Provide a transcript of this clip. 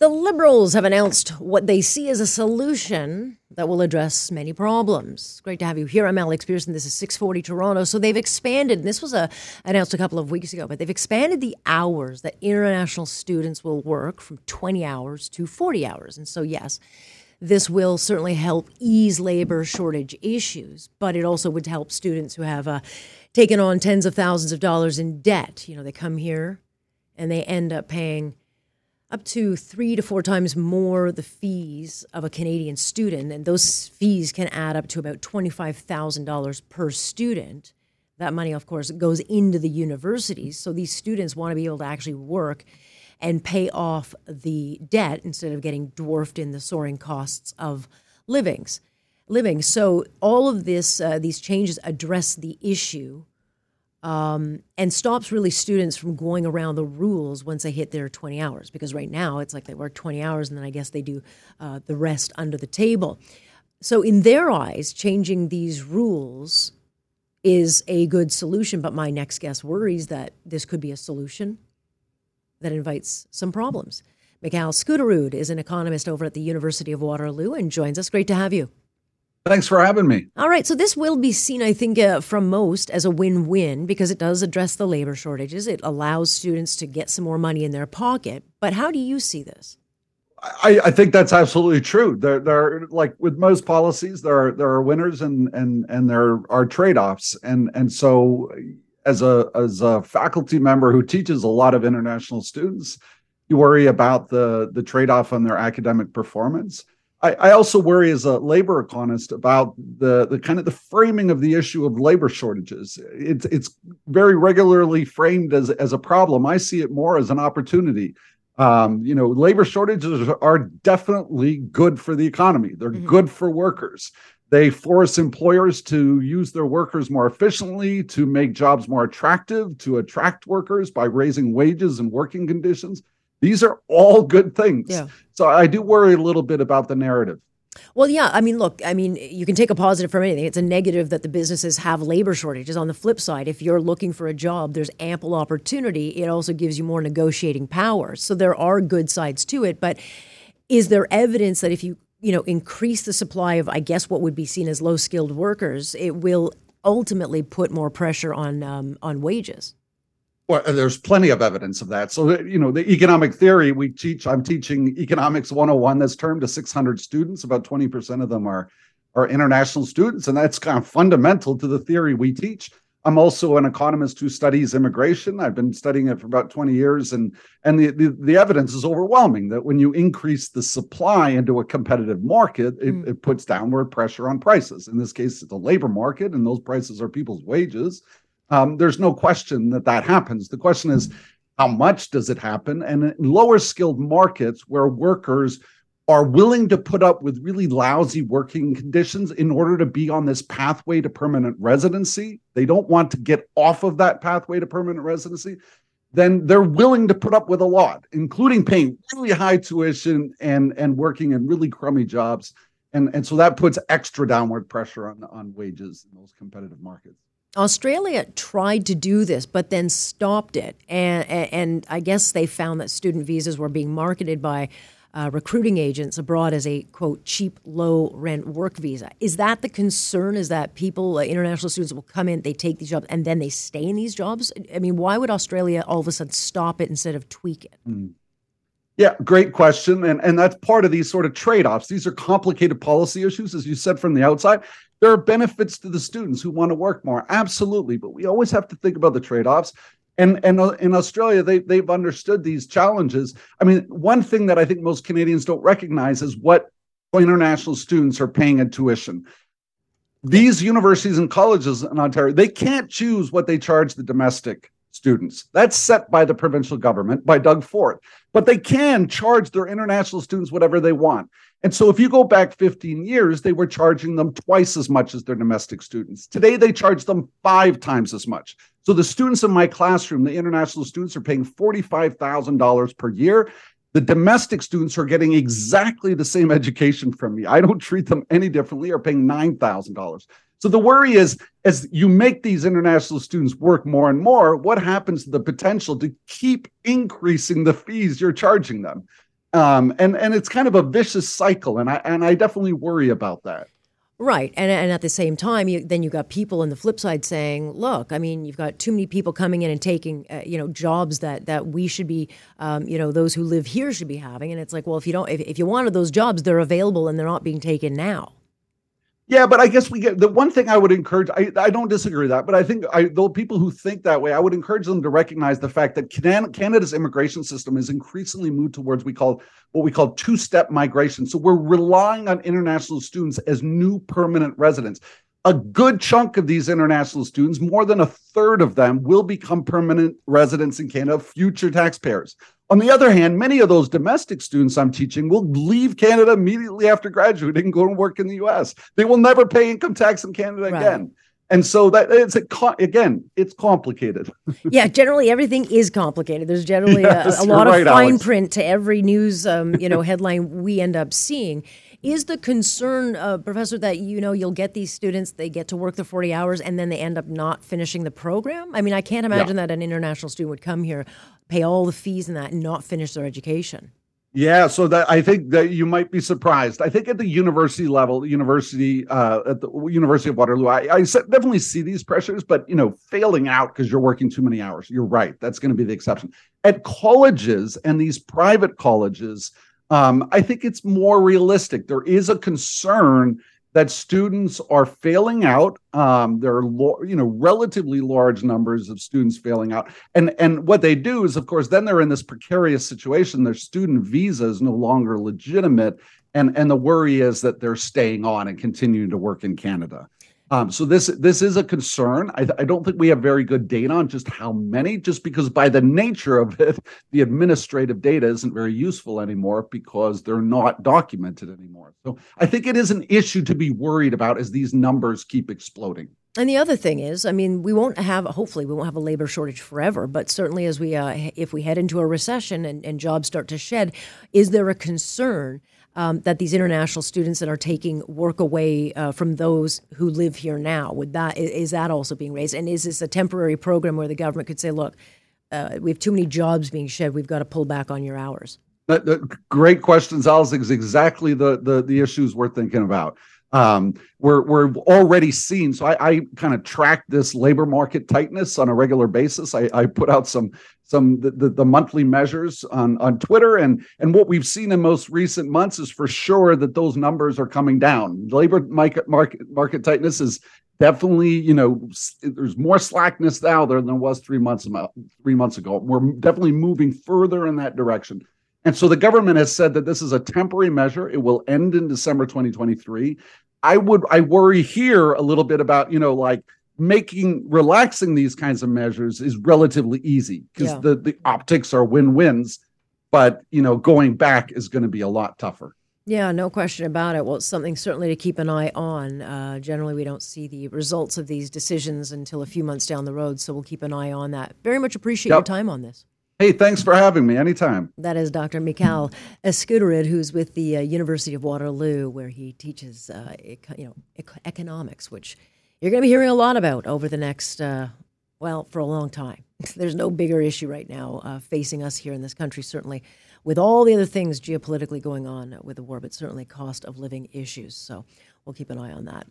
The Liberals have announced what they see as a solution that will address many problems. Great to have you here. I'm Alex Pearson. This is 640 Toronto. So they've expanded, and this was a, announced a couple of weeks ago, but they've expanded the hours that international students will work from 20 hours to 40 hours. And so, yes, this will certainly help ease labor shortage issues, but it also would help students who have uh, taken on tens of thousands of dollars in debt. You know, they come here and they end up paying – up to three to four times more the fees of a Canadian student. And those fees can add up to about $25,000 per student. That money, of course, goes into the universities. So these students want to be able to actually work and pay off the debt instead of getting dwarfed in the soaring costs of livings living. So all of this, uh, these changes address the issue um, and stops really students from going around the rules once they hit their 20 hours. Because right now it's like they work 20 hours and then I guess they do uh, the rest under the table. So, in their eyes, changing these rules is a good solution. But my next guest worries that this could be a solution that invites some problems. Mikal Skuterud is an economist over at the University of Waterloo and joins us. Great to have you. Thanks for having me. All right. So, this will be seen, I think, uh, from most as a win win because it does address the labor shortages. It allows students to get some more money in their pocket. But how do you see this? I, I think that's absolutely true. There, there, like with most policies, there are there are winners and and and there are trade offs, and and so as a as a faculty member who teaches a lot of international students, you worry about the the trade off on their academic performance. I, I, also worry as a labor economist about the, the kind of the framing of the issue of labor shortages. It's it's very regularly framed as, as a problem. I see it more as an opportunity. Um, you know, labor shortages are definitely good for the economy. They're mm-hmm. good for workers. They force employers to use their workers more efficiently, to make jobs more attractive, to attract workers by raising wages and working conditions. These are all good things. Yeah. So I do worry a little bit about the narrative. Well, yeah. I mean, look, I mean, you can take a positive from anything. It's a negative that the businesses have labor shortages. On the flip side, if you're looking for a job, there's ample opportunity. It also gives you more negotiating power. So there are good sides to it. But is there evidence that if you, you know, increase the supply of, I guess, what would be seen as low skilled workers, it will ultimately put more pressure on um, on wages? Well, there's plenty of evidence of that. So, you know, the economic theory we teach, I'm teaching Economics 101 that's termed to 600 students. About 20% of them are, are international students. And that's kind of fundamental to the theory we teach. I'm also an economist who studies immigration. I've been studying it for about 20 years. And, and the, the, the evidence is overwhelming that when you increase the supply into a competitive market, it, mm. it puts downward pressure on prices. In this case, it's a labor market, and those prices are people's wages. Um, there's no question that that happens. The question is, how much does it happen? And in lower skilled markets where workers are willing to put up with really lousy working conditions in order to be on this pathway to permanent residency, they don't want to get off of that pathway to permanent residency, then they're willing to put up with a lot, including paying really high tuition and, and working in really crummy jobs. And, and so that puts extra downward pressure on, on wages in those competitive markets. Australia tried to do this, but then stopped it. And, and I guess they found that student visas were being marketed by uh, recruiting agents abroad as a quote cheap, low rent work visa. Is that the concern? Is that people, uh, international students, will come in, they take these jobs, and then they stay in these jobs? I mean, why would Australia all of a sudden stop it instead of tweak it? Mm. Yeah, great question. And, and that's part of these sort of trade offs. These are complicated policy issues, as you said from the outside. There are benefits to the students who want to work more, absolutely. But we always have to think about the trade offs. And, and uh, in Australia, they, they've understood these challenges. I mean, one thing that I think most Canadians don't recognize is what international students are paying in tuition. These universities and colleges in Ontario, they can't choose what they charge the domestic students. That's set by the provincial government, by Doug Ford. But they can charge their international students whatever they want. And so if you go back 15 years, they were charging them twice as much as their domestic students. Today, they charge them five times as much. So the students in my classroom, the international students, are paying $45,000 per year. The domestic students are getting exactly the same education from me. I don't treat them any differently, are paying $9,000. So the worry is as you make these international students work more and more, what happens to the potential to keep increasing the fees you're charging them? Um, and and it's kind of a vicious cycle, and I and I definitely worry about that. Right, and and at the same time, you, then you've got people on the flip side saying, "Look, I mean, you've got too many people coming in and taking, uh, you know, jobs that that we should be, um, you know, those who live here should be having." And it's like, well, if you don't, if, if you wanted those jobs, they're available and they're not being taken now. Yeah, but I guess we get the one thing I would encourage. I, I don't disagree with that, but I think I, the people who think that way, I would encourage them to recognize the fact that Canada's immigration system is increasingly moved towards we call what we call two-step migration. So we're relying on international students as new permanent residents. A good chunk of these international students, more than a third of them, will become permanent residents in Canada, future taxpayers. On the other hand, many of those domestic students I'm teaching will leave Canada immediately after graduating and go and work in the US. They will never pay income tax in Canada right. again. And so that it's a, again, it's complicated. yeah, generally everything is complicated. There's generally yes, a, a lot right, of fine Alex. print to every news, um, you know, headline we end up seeing. Is the concern, uh, Professor, that you know you'll get these students, they get to work the 40 hours, and then they end up not finishing the program? I mean, I can't imagine yeah. that an international student would come here pay all the fees and that and not finish their education. Yeah, so that I think that you might be surprised. I think at the university level, university uh, at the University of Waterloo, I, I definitely see these pressures, but you know, failing out because you're working too many hours. You're right. That's going to be the exception. At colleges and these private colleges, um, I think it's more realistic. There is a concern that students are failing out. Um, there are you know relatively large numbers of students failing out, and and what they do is, of course, then they're in this precarious situation. Their student visa is no longer legitimate, and and the worry is that they're staying on and continuing to work in Canada. Um, so this this is a concern. I, I, don't think we have very good data on just how many, just because by the nature of it, the administrative data isn't very useful anymore because they're not documented anymore. So I think it is an issue to be worried about as these numbers keep exploding. And the other thing is, I mean, we won't have, hopefully, we won't have a labor shortage forever, but certainly as we, uh, if we head into a recession and, and jobs start to shed, is there a concern um, that these international students that are taking work away uh, from those who live here now? Would that is that also being raised? And is this a temporary program where the government could say, "Look, uh, we have too many jobs being shed. We've got to pull back on your hours"? great questions, Alex. Exactly the the the issues we're thinking about um, we're we're already seeing. So I, I kind of track this labor market tightness on a regular basis. I, I put out some some the, the, the, monthly measures on on Twitter, and and what we've seen in most recent months is for sure that those numbers are coming down. Labor market market, market tightness is definitely you know there's more slackness now than there was three months ago. Three months ago, we're definitely moving further in that direction. And so the government has said that this is a temporary measure. It will end in December 2023. I would I worry here a little bit about, you know, like making relaxing these kinds of measures is relatively easy because yeah. the the optics are win-wins, but you know, going back is going to be a lot tougher. Yeah, no question about it. Well, it's something certainly to keep an eye on. Uh, generally, we don't see the results of these decisions until a few months down the road, so we'll keep an eye on that. Very much appreciate yep. your time on this. Hey, thanks for having me anytime. That is Dr. Mikal Skuterud, who's with the uh, University of Waterloo, where he teaches, uh, you know, economics, which you're going to be hearing a lot about over the next, uh, well, for a long time. There's no bigger issue right now uh, facing us here in this country, certainly with all the other things geopolitically going on with the war, but certainly cost of living issues. So we'll keep an eye on that.